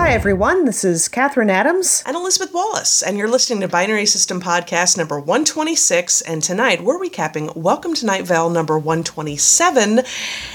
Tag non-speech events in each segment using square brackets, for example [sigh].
Hi, everyone. This is Kathryn Adams. And Elizabeth Wallace, and you're listening to Binary System Podcast number 126. And tonight we're recapping Welcome to Night Vale number 127,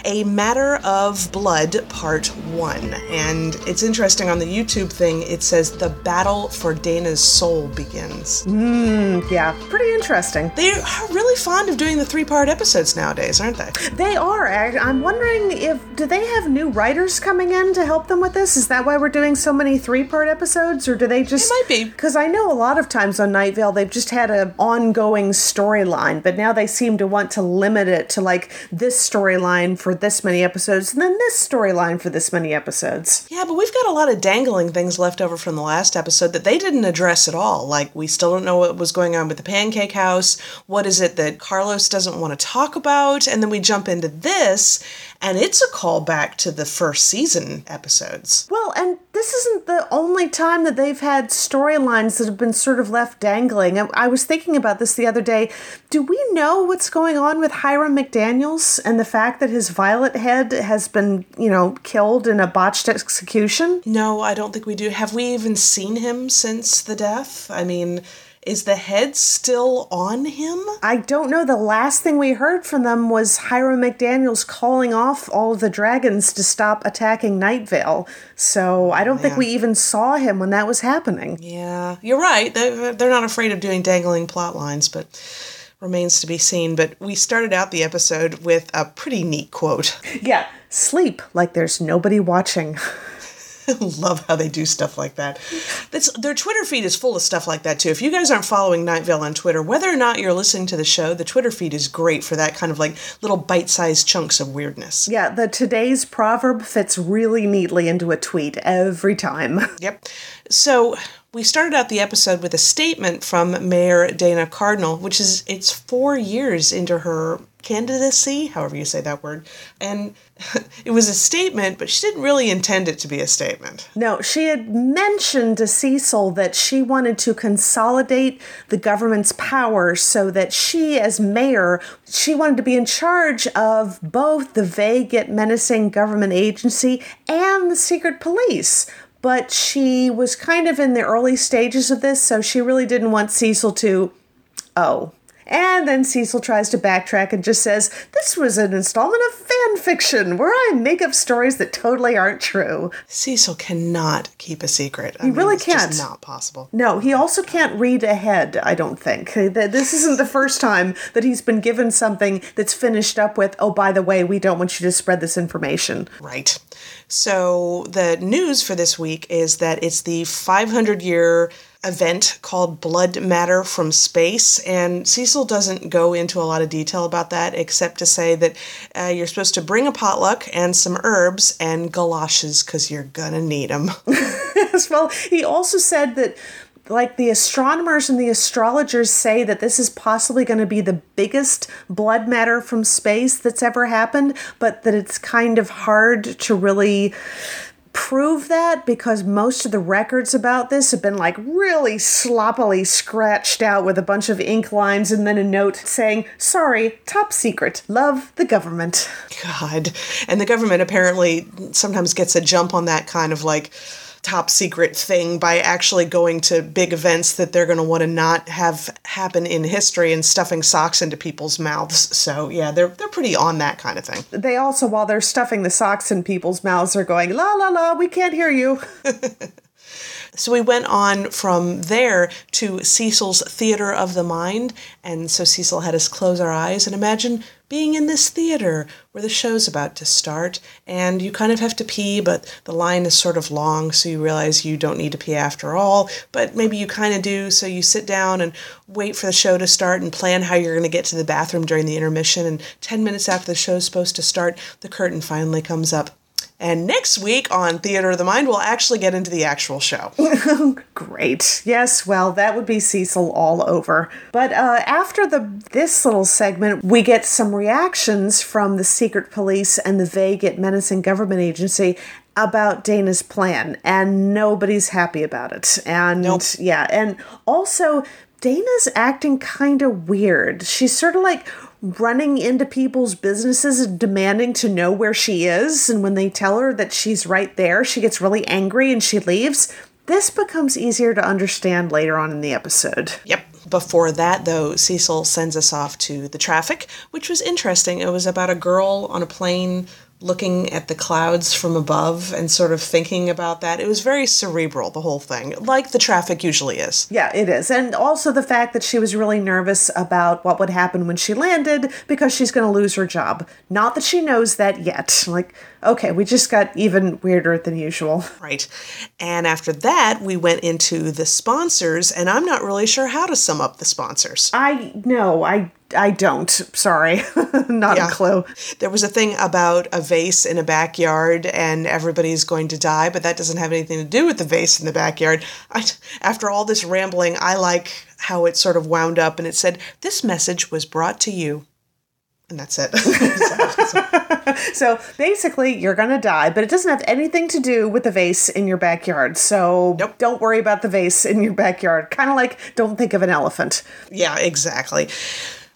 A Matter of Blood Part 1. And it's interesting on the YouTube thing, it says The Battle for Dana's Soul begins. Mm, yeah, pretty interesting. They are really fond of doing the three part episodes nowadays, aren't they? They are. I- I'm wondering if do they have new writers coming in to help them with this? Is that why we're doing so many three part episodes, or do they just? It might be. Because I know a lot of times on Night Vale they've just had an ongoing storyline, but now they seem to want to limit it to like this storyline for this many episodes, and then this storyline for this many episodes. Yeah, but we've got a lot of dangling things left over from the last episode that they didn't address at all. Like, we still don't know what was going on with the Pancake House. What is it that Carlos doesn't want to talk about? And then we jump into this, and it's a callback to the first season episodes. Well, and this isn't the only time that they've had storylines that have been sort of left dangling. I, I was thinking about this the other day. Do we know what's going on with Hiram McDaniels and the fact that his violet head has been, you know, killed in a botched execution? No, I don't think we do. Have we even seen him since the death? I mean, is the head still on him? I don't know. The last thing we heard from them was Hiram McDaniels calling off all of the dragons to stop attacking Night Vale. So I don't think oh, we even saw him when that was happening. Yeah, you're right. They're, they're not afraid of doing dangling plot lines, but remains to be seen. But we started out the episode with a pretty neat quote. Yeah, sleep like there's nobody watching. [laughs] [laughs] Love how they do stuff like that. That's, their Twitter feed is full of stuff like that too. If you guys aren't following Night Vale on Twitter, whether or not you're listening to the show, the Twitter feed is great for that kind of like little bite-sized chunks of weirdness. Yeah, the today's proverb fits really neatly into a tweet every time. [laughs] Yep. So we started out the episode with a statement from Mayor Dana Cardinal, which is it's four years into her candidacy, however you say that word, and [laughs] it was a statement, but she didn't really intend it to be a statement. No, she had mentioned to Cecil that she wanted to consolidate the government's power so that she, as mayor, she wanted to be in charge of both the vague yet menacing government agency and the secret police. But she was kind of in the early stages of this, so she really didn't want Cecil to. Oh. And then Cecil tries to backtrack and just says, This was an installment of fan fiction where I make up stories that totally aren't true. Cecil cannot keep a secret. I He really it's can't. It's not possible. No, he also can't read ahead, I don't think. Th- This isn't the first time that he's been given something that's finished up with, oh, by the way, we don't want you to spread this information. Right. So the news for this week is that it's the 500 year event called Blood Matter from Space. And Cecil doesn't go into a lot of detail about that except to say that uh, you're supposed to bring a potluck and some herbs and galoshes because you're gonna need them. As [laughs] well, he also said that. Like the astronomers and the astrologers say that this is possibly going to be the biggest blood matter from space that's ever happened, but that it's kind of hard to really prove that because most of the records about this have been like really sloppily scratched out with a bunch of ink lines and then a note saying, sorry, top secret, love the government. God. And the government apparently sometimes gets a jump on that kind of like top secret thing by actually going to big events that they're going to want to not have happen in history and stuffing socks into people's mouths. So, yeah, they're they're pretty on that kind of thing. They also, while they're stuffing the socks in people's mouths, are going, la la la, we can't hear you. [laughs] So we went on from there to Cecil's Theater of the Mind. And so Cecil had us close our eyes and imagine being in this theater where the show's about to start. And you kind of have to pee, but the line is sort of long, so you realize you don't need to pee after all. But maybe you kind of do, so you sit down and wait for the show to start and plan how you're going to get to the bathroom during the intermission. And 10 minutes after the show's supposed to start, the curtain finally comes up. And next week on Theater of the Mind, we'll actually get into the actual show. [laughs] Great. Yes, well, that would be Cecil all over. But uh, after the this little segment, we get some reactions from the secret police and the vague yet menacing government agency about Dana's plan, and nobody's happy about it. And Nope. yeah, and also Dana's acting kind of weird. She's sort of like running into people's businesses and demanding to know where she is. And when they tell her that she's right there, she gets really angry and she leaves. This becomes easier to understand later on in the episode. Yep. Before that, though, Cecil sends us off to the traffic, which was interesting. It was about a girl on a plane looking at the clouds from above and sort of thinking about that. It was very cerebral, the whole thing, like the traffic usually is. Yeah, it is. And also the fact that she was really nervous about what would happen when she landed because she's going to lose her job. Not that she knows that yet. Like, okay, we just got even weirder than usual. Right. And after that, we went into the sponsors, and I'm not really sure how to sum up the sponsors. I know, I I don't. Sorry. [laughs] Not yeah. a clue. There was a thing about a vase in a backyard and everybody's going to die, but that doesn't have anything to do with the vase in the backyard. I, after all this rambling, I like how it sort of wound up and it said, This message was brought to you. And that's it. [laughs] [laughs] so basically, you're going to die, but it doesn't have anything to do with the vase in your backyard. So nope. don't worry about the vase in your backyard. Kind of like don't think of an elephant. Yeah, exactly.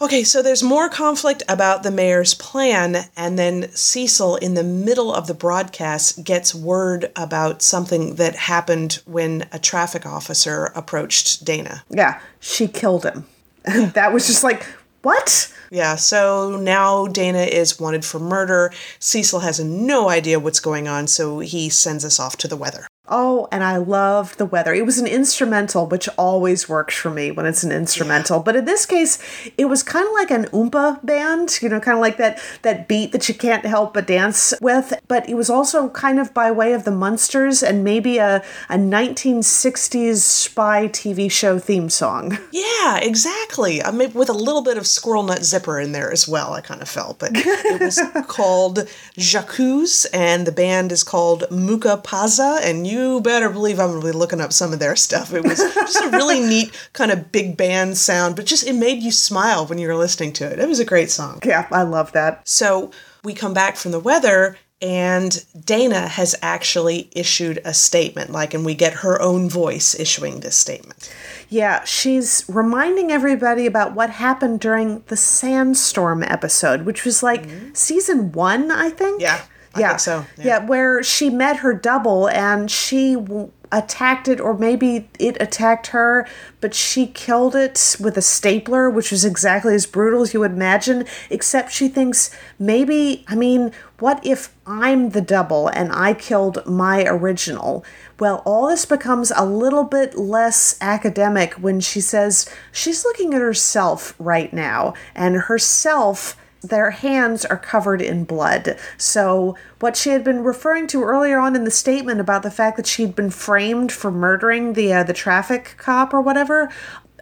Okay, so there's more conflict about the mayor's plan, and then Cecil, in the middle of the broadcast, gets word about something that happened when a traffic officer approached Dana. Yeah, she killed him. [laughs] that was just like, what? Yeah, so now Dana is wanted for murder. Cecil has no idea what's going on, so he sends us off to the weather. Oh, and I loved the weather. It was an instrumental, which always works for me when it's an instrumental. Yeah. But in this case, it was kind of like an oompa band, you know, kind of like that that beat that you can't help but dance with. But it was also kind of by way of the Munsters and maybe a, a 1960s spy TV show theme song. [laughs] Yeah, exactly. I mean, with a little bit of Squirrel Nut Zipper in there as well, I kind of felt. But it was [laughs] called J'accuse, and the band is called Mucca Pazza, and you you better believe I'm going to be looking up some of their stuff. It was just a really [laughs] neat kind of big band sound, but just it made you smile when you were listening to it. It was a great song. Yeah, I love that. So we come back from the weather and Dana has actually issued a statement, like, and we get her own voice issuing this statement. Yeah, she's reminding everybody about what happened during the sandstorm episode, which was like mm-hmm. season one, I think. Yeah. I yeah. so. Yeah. yeah. where she met her double and she w- attacked it, or maybe it attacked her, but she killed it with a stapler, which was exactly as brutal as you would imagine, except she thinks maybe, I mean, what if I'm the double and I killed my original? Well, all this becomes a little bit less academic when she says she's looking at herself right now, and herself their hands are covered in blood. So, what she had been referring to earlier on in the statement about the fact that she'd been framed for murdering the uh, the traffic cop or whatever,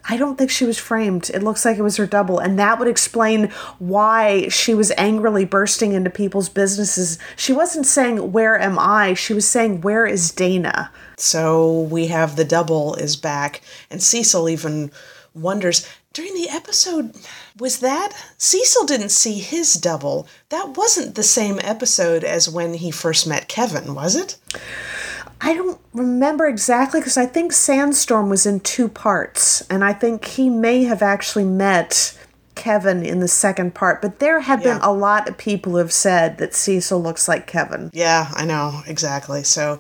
I don't think she was framed. It looks like it was her double, and that would explain why she was angrily bursting into people's businesses. She wasn't saying, Where am I? She was saying, Where is Dana? So we have the double is back, and Cecil even wonders during the episode was that Cecil didn't see his double. That wasn't the same episode as when he first met Kevin, was it? I don't remember exactly because I think Sandstorm was in two parts, and I think he may have actually met Kevin in the second part. But there have yeah. been a lot of people who have said that Cecil looks like Kevin. Yeah, I know exactly. So,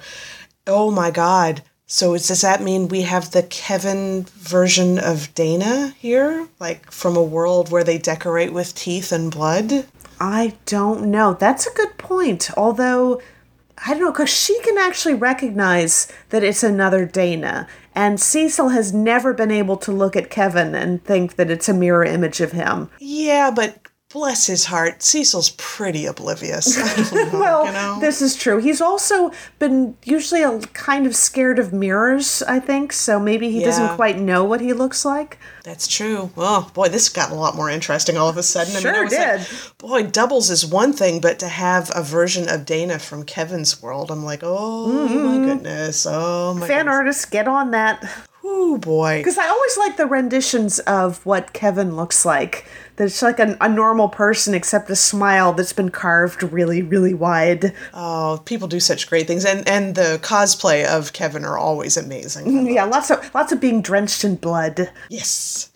oh my God, so does that mean we have the Kevin version of Dana here? Like from a world where they decorate with teeth and blood? I don't know. That's a good point. Although, I don't know, because she can actually recognize that it's another Dana. And Cecil has never been able to look at Kevin and think that it's a mirror image of him. Yeah, but bless his heart, Cecil's pretty oblivious. [laughs] Know, well, you know? this is true. He's also been usually a kind of scared of mirrors, I think, so maybe he yeah. doesn't quite know what he looks like. That's true. Oh boy, this got a lot more interesting all of a sudden. Sure I mean, did. Like, boy, doubles is one thing, but to have a version of Dana from Kevin's world, I'm like, oh mm-hmm. my goodness, oh my. Fan goodness. artists, get on that. Oh boy. Because I always like the renditions of what Kevin looks like that's like a, a normal person except a smile that's been carved really really wide oh people do such great things and and the cosplay of kevin are always amazing [laughs] yeah lots of lots of being drenched in blood yes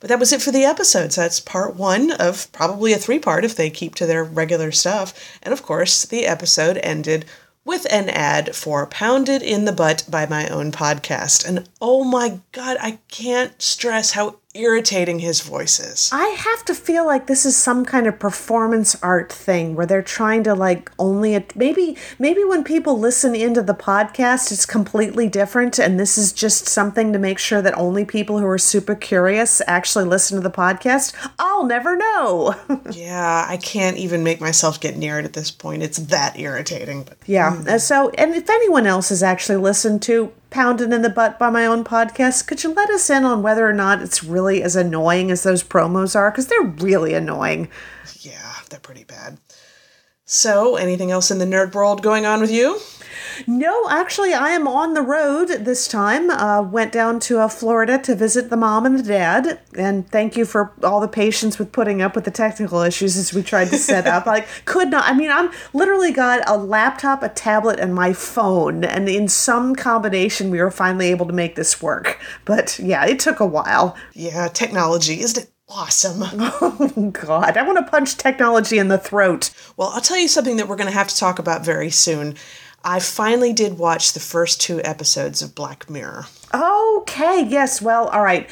But that was it for the episodes. That's part one of probably a three part if they keep to their regular stuff. And of course, the episode ended with an ad for Pounded in the Butt by my own podcast. And oh my God, I can't stress how irritating his voices. I have to feel like this is some kind of performance art thing where they're trying to like only maybe maybe when people listen into the podcast it's completely different and this is just something to make sure that only people who are super curious actually listen to the podcast. I'll never know. [laughs] yeah, I can't even make myself get near it at this point. It's that irritating. But yeah. Mm. So and if anyone else has actually listened to pounded in the butt by my own podcast. Could you let us in on whether or not it's really as annoying as those promos are? Because they're really annoying. Yeah, they're pretty bad. So, anything else in the nerd world going on with you? No, actually, I am on the road this time. Uh, went down to uh, Florida to visit the mom and the dad. And thank you for all the patience with putting up with the technical issues as we tried to set up. [laughs] like, could not. I mean, I'm literally got a laptop, a tablet, and my phone. And in some combination, we were finally able to make this work. But yeah, it took a while. Yeah, technology, isn't it? awesome. Oh, [laughs] God. I want to punch technology in the throat. Well, I'll tell you something that we're going to have to talk about very soon. I finally did watch the first two episodes of Black Mirror. Okay, yes. Well, all right.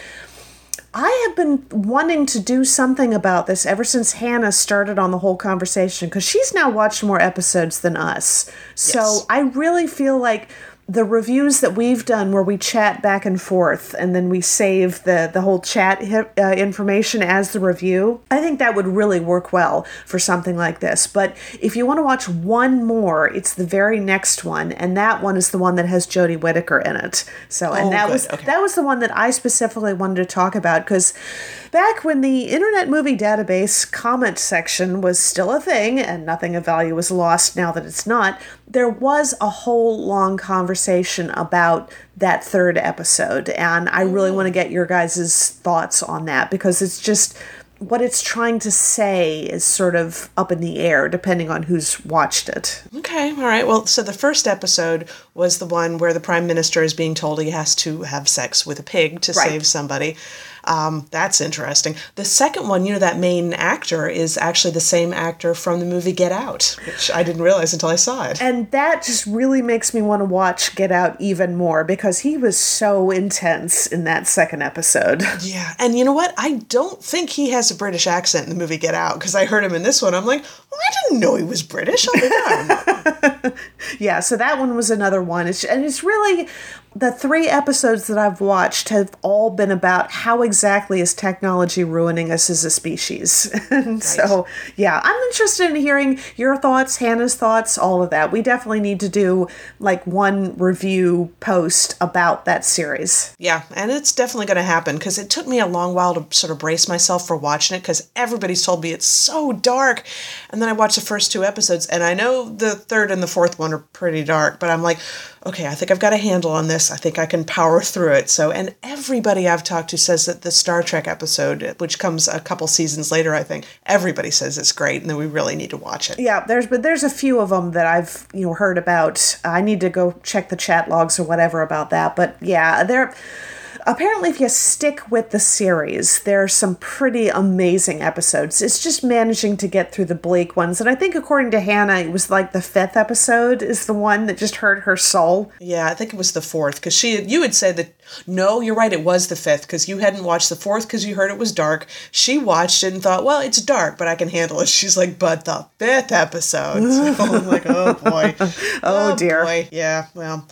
I have been wanting to do something about this ever since Hannah started on the whole conversation because she's now watched more episodes than us. So yes. I really feel like the reviews that we've done where we chat back and forth and then we save the the whole chat uh, information as the review i think that would really work well for something like this but if you want to watch one more it's the very next one and that one is the one that has jodie whittaker in it so and oh, that good. was okay. that was the one that i specifically wanted to talk about because back when the internet movie database comment section was still a thing and nothing of value was lost now that it's not there was a whole long conversation about that third episode and i really mm-hmm. want to get your guys' thoughts on that because it's just what it's trying to say is sort of up in the air depending on who's watched it. Okay, all right. Well, so the first episode was the one where the prime minister is being told he has to have sex with a pig to right. save somebody. Um, that's interesting. The second one, you know, that main actor is actually the same actor from the movie Get Out, which I didn't realize until I saw it. And that just really makes me want to watch Get Out even more because he was so intense in that second episode. [laughs] Yeah. And you know what? I don't think he has a British accent in the movie Get Out because I heard him in this one. I'm like, well, I didn't know he was British. [laughs] [laughs] yeah. So that one was another one. It's, and it's really the three episodes that I've watched have all been about how exactly is technology ruining us as a species. [laughs] and right. so, yeah, I'm interested in hearing your thoughts, Hannah's thoughts, all of that. We definitely need to do like one review post about that series. Yeah, and it's definitely going to happen because it took me a long while to sort of brace myself for watching it because everybody's told me it's so dark. And then I watched the first two episodes, and I know the third and the fourth one are pretty dark, but I'm like, okay, I think I've got a handle on this. I think I can power through it. So, and everybody I've talked to says that the Star Trek episode, which comes a couple seasons later, I think everybody says it's great, and that we really need to watch it. Yeah, there's but there's a few of them that I've you know heard about. I need to go check the chat logs or whatever about that. But yeah, they're apparently, if you stick with the series, there are some pretty amazing episodes. It's just managing to get through the bleak ones. And I think, according to Hannah, it was like the fifth episode is the one that just hurt her soul. Yeah, I think it was the fourth because she, you had said that no, you're right, it was the fifth because you hadn't watched the fourth because you heard it was dark. She watched it and thought, well, it's dark, but I can handle it. She's like, but the fifth episode. So [laughs] I'm like, oh boy. [laughs] oh, oh dear. Boy. Yeah, well.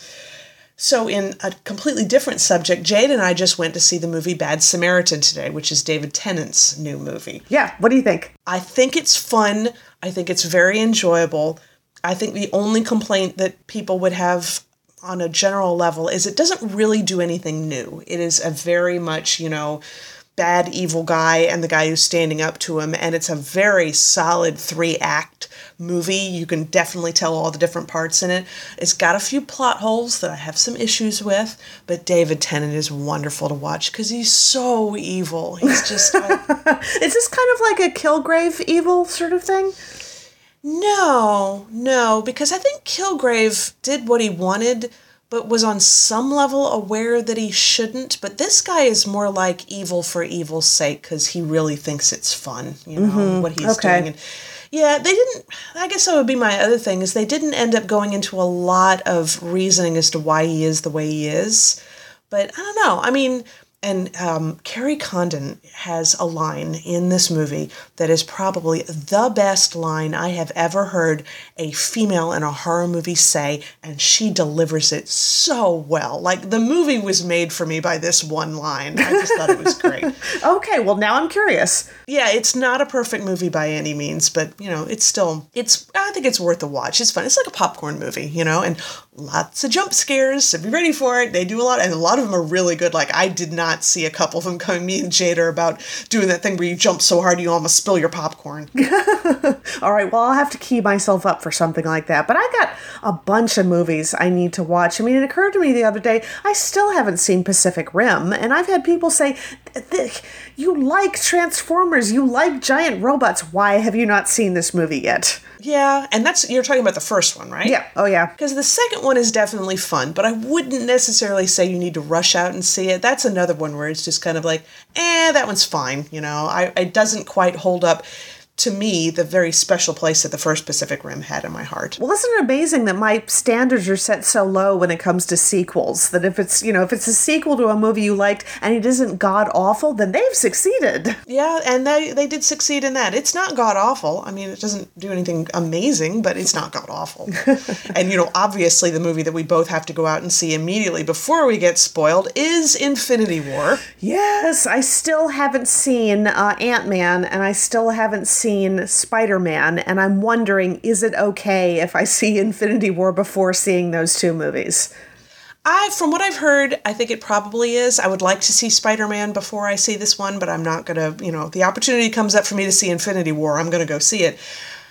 So, in a completely different subject, Jade and I just went to see the movie Bad Samaritan today, which is David Tennant's new movie. Yeah, what do you think? I think it's fun. I think it's very enjoyable. I think the only complaint that people would have on a general level is it doesn't really do anything new. It is a very much, you know, bad evil guy and the guy who's standing up to him and it's a very solid three act movie. You can definitely tell all the different parts in it. It's got a few plot holes that i have some issues with but david tennant is wonderful to watch because he's so evil. He's just like, [laughs] is this kind of like a kilgrave evil sort of thing? No no because i think kilgrave did what he wanted but was on some level aware that he shouldn't. But this guy is more like evil for evil's sake because he really thinks it's fun, you know, mm-hmm. what he's Okay. doing. And yeah, they didn't. I guess that would be my other thing is they didn't end up going into a lot of reasoning as to why he is the way he is. But I don't know. I mean, and um, Kerry Condon has a line in this movie that is probably the best line I have ever heard a female in a horror movie say, and she delivers it so well. Like the movie was made for me by this one line. I just thought it was great. [laughs] Okay, well now I'm curious. Yeah, it's not a perfect movie by any means, but you know, it's still it's I think it's worth a watch. It's fun. It's like a popcorn movie, you know, and lots of jump scares, so be ready for it. They do a lot and a lot of them are really good. Like I did not see a couple of them coming me and Jada are about doing that thing where you jump so hard you almost spill your popcorn. [laughs] All right, well, I'll have to key myself up for something like that. But I got a bunch of movies I need to watch. I mean, it occurred to me the other day, I still haven't seen Pacific Rim, and I've had people say, "Th- th- You like Transformers, you like giant robots. Why have you not seen this movie yet? Yeah, and that's you're talking about the first one, right? Yeah, oh yeah. Because the second one is definitely fun, but I wouldn't necessarily say you need to rush out and see it. That's another one where it's just kind of like, eh, that one's fine. You know, I it doesn't quite hold up to me the very special place that the first Pacific Rim had in my heart. Well, isn't it amazing that my standards are set so low when it comes to sequels? That if it's, you know, if it's a sequel to a movie you liked and it isn't god awful, then they've succeeded. Yeah, and they they did succeed in that. It's not god awful. I mean, it doesn't do anything amazing, but it's not god awful. [laughs] and you know, obviously, the movie that we both have to go out and see immediately before we get spoiled is Infinity War. Yes, I still haven't seen uh, Ant Man and I still haven't seen Spider Man, and I'm wondering is it okay if I see Infinity War before seeing those two movies? I, from what I've heard, I think it probably is. I would like to see Spider Man before I see this one, but I'm not gonna, you know, the opportunity comes up for me to see Infinity War. I'm gonna go see it.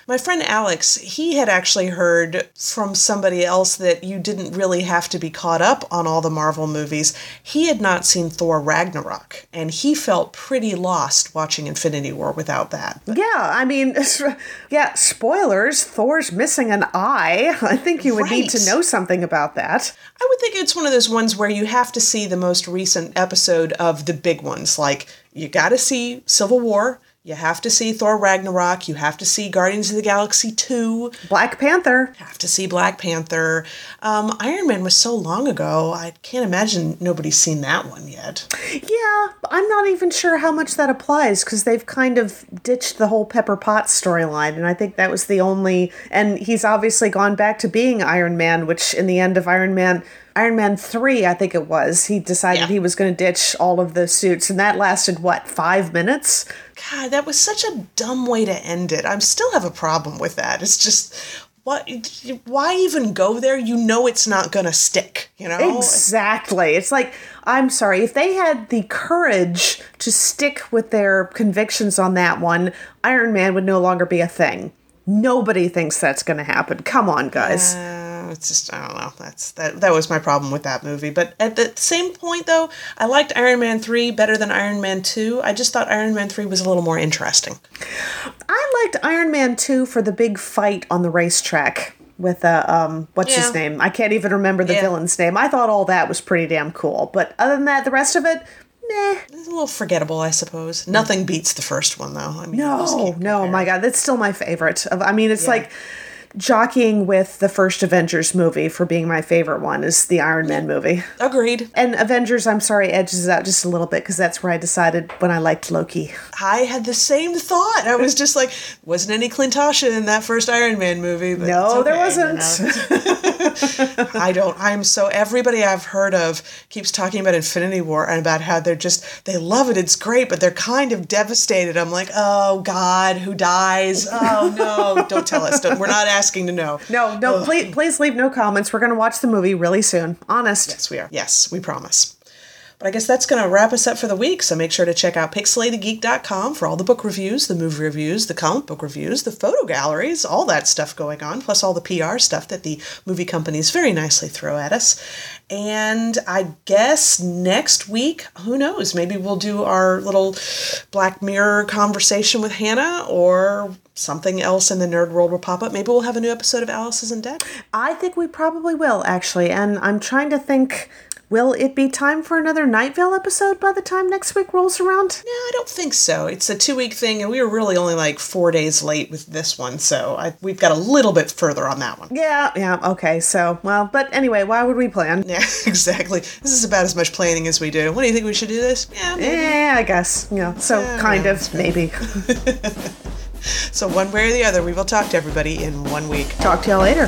My friend Alex, he had actually heard from somebody else that you didn't really have to be caught up on all the Marvel movies. He had not seen Thor Ragnarok, and he felt pretty lost watching Infinity War without that. Yeah, I mean, [laughs] yeah, spoilers Thor's missing an eye. [laughs] I think you would need to know something about that. I would think it's one of those ones where you have to see the most recent episode of the big ones. Like, you gotta see Civil War, you have to see Thor Ragnarok, you have to see Guardians of the Galaxy 2, Black Panther. have to see Black Panther. Um, Iron Man was so long ago, I can't imagine nobody's seen that one yet. Yeah, I'm not even sure how much that applies because they've kind of ditched the whole Pepper Potts storyline, and I think that was the only. And he's obviously gone back to being Iron Man, which in the end of Iron Man, Iron Man three, I think it was, he decided Yeah. he was going to ditch all of the suits, and that lasted what five minutes? God, that was such a dumb way to end it. I still have a problem with that. It's just. What? Why even go there? You know it's not gonna stick. You know. Exactly. It's like, I'm sorry, if they had the courage to stick with their convictions on that one, Iron Man would no longer be a thing. Nobody thinks that's going to happen. Come on, guys. Uh, it's just I don't know. That's that. That was my problem with that movie. But at the same point, though, I liked Iron Man three better than Iron Man two. I just thought Iron Man three was a little more interesting. I liked Iron Man 2 for the big fight on the racetrack with uh, um what's his name? I can't even remember the Yeah. villain's name. I thought all that was pretty damn cool. But other than that, the rest of it, meh. It's a little forgettable, I suppose. Nothing beats the first one, though. I mean, No, no, my god, that's still my favorite. Of I mean, it's Yeah. like jockeying with the first Avengers movie for being my favorite one is the Iron Man movie. Agreed. And Avengers, I'm sorry, edges out just a little bit because that's where I decided when I liked Loki. I had the same thought. I was just like, wasn't any Clintasha in that first Iron Man movie? But No, it's there wasn't. I don't. I'm so everybody I've heard of keeps talking about Infinity War and about how they're just they love it. It's great, but they're kind of devastated. I'm like, oh God, who dies? Oh no! Don't tell us. Don't, we're not asking to know. No, no, please, please leave no comments. We're going to watch the movie really soon. Honest. Yes, we are. Yes, we promise. But I guess that's going to wrap us up for the week. So make sure to check out pixelatedgeek.com for all the book reviews, the movie reviews, the comic book reviews, the photo galleries, all that stuff going on, plus all the PR stuff that the movie companies very nicely throw at us. And I guess next week, who knows? Maybe we'll do our little Black Mirror conversation with Hannah or something else in the nerd world will pop up. Maybe we'll have a new episode of Alice Isn't Dead. I think we probably will, actually. And I'm trying to think will it be time for another Night Vale episode by the time next week rolls around? No, I don't think so. It's a two week thing, and we were really only like four days late with this one, so I, we've got a little bit further on that one. Yeah, yeah, okay. So, well, but anyway, why would we plan? [laughs] Yeah, exactly. This is about as much planning as we do. What do you think we should do this? Yeah, maybe. Yeah, I guess. Yeah, so Yeah, kind yeah, of, maybe. [laughs] So, one way or the other, we will talk to everybody in one week. Talk to y'all later.